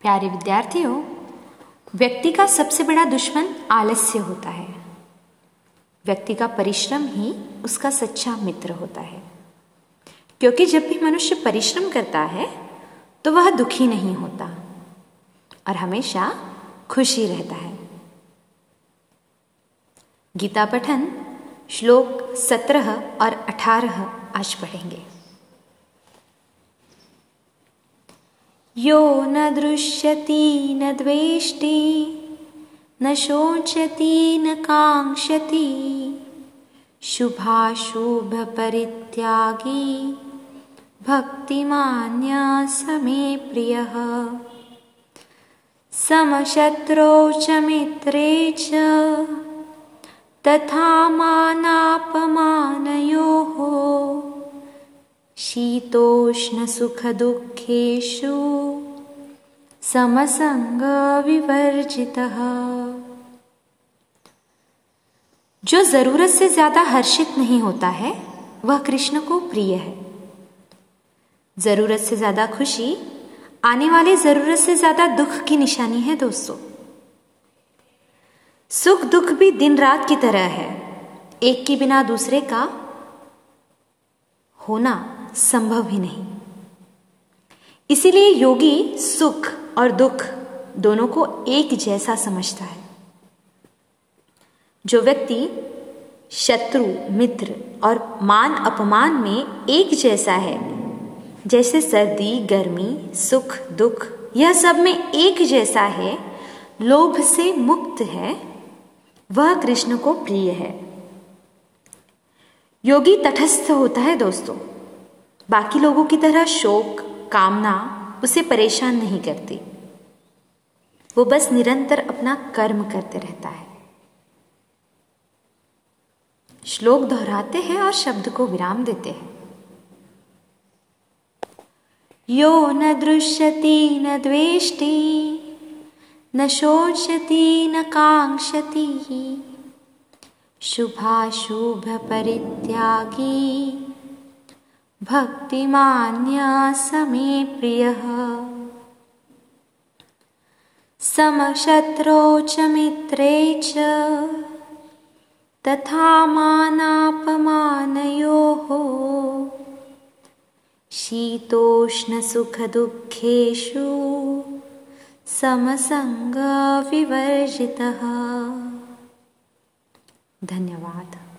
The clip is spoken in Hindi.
प्यारे विद्यार्थियों, व्यक्ति का सबसे बड़ा दुश्मन आलस्य होता है। व्यक्ति का परिश्रम ही उसका सच्चा मित्र होता है। क्योंकि जब भी मनुष्य परिश्रम करता है तो वह दुखी नहीं होता और हमेशा खुशी रहता है। गीता पठन श्लोक सत्रह और अठारह आज पढ़ेंगे। यो न दृश्यति न द्वेष्टि न शोचति न काङ्क्षति। शुभाशुभपरित्यागी भक्तिमान्या समे प्रियः। समशत्रौ च मित्रे च तथा मानापमानयोः शीतोष्णसुखदुःखेषु समसङ्गविवर्जितः। जो ज़रूरत से ज़्यादा हर्षित नहीं होता है, वह कृष्ण को प्रिय है। ज़रूरत से ज़्यादा खुशी, आने वाले ज़रूरत से ज़्यादा दुख की निशानी है दोस्तों। सुख दुख भी दिन रात की तरह है, एक के बिना दूसरे का होना। संभव ही नहीं। इसीलिए योगी सुख और दुख दोनों को एक जैसा समझता है। जो व्यक्ति शत्रु, मित्र और मान अपमान में एक जैसा है, जैसे सर्दी, गर्मी, सुख, दुख, यह सब में एक जैसा है, लोभ से मुक्त है, वह कृष्ण को प्रिय है। योगी तटस्थ होता है दोस्तों। बाकी लोगों की तरह शोक, कामना उसे परेशान नहीं करती। वो बस निरंतर अपना कर्म करते रहता है। श्लोक दोहराते हैं और शब्द को विराम देते हैं। यो न दृश्यति, न द्वेष्टि, न शोचति, न काङ्क्षति। शुभाशुभपरित्यागी। भक्तिमान्या समे प्रियः समशत्रौ च मित्रे च तथा मानापमानयोः शीतोष्णसुखदुःखेषु समसङ्गविवर्जितः। धन्यवाद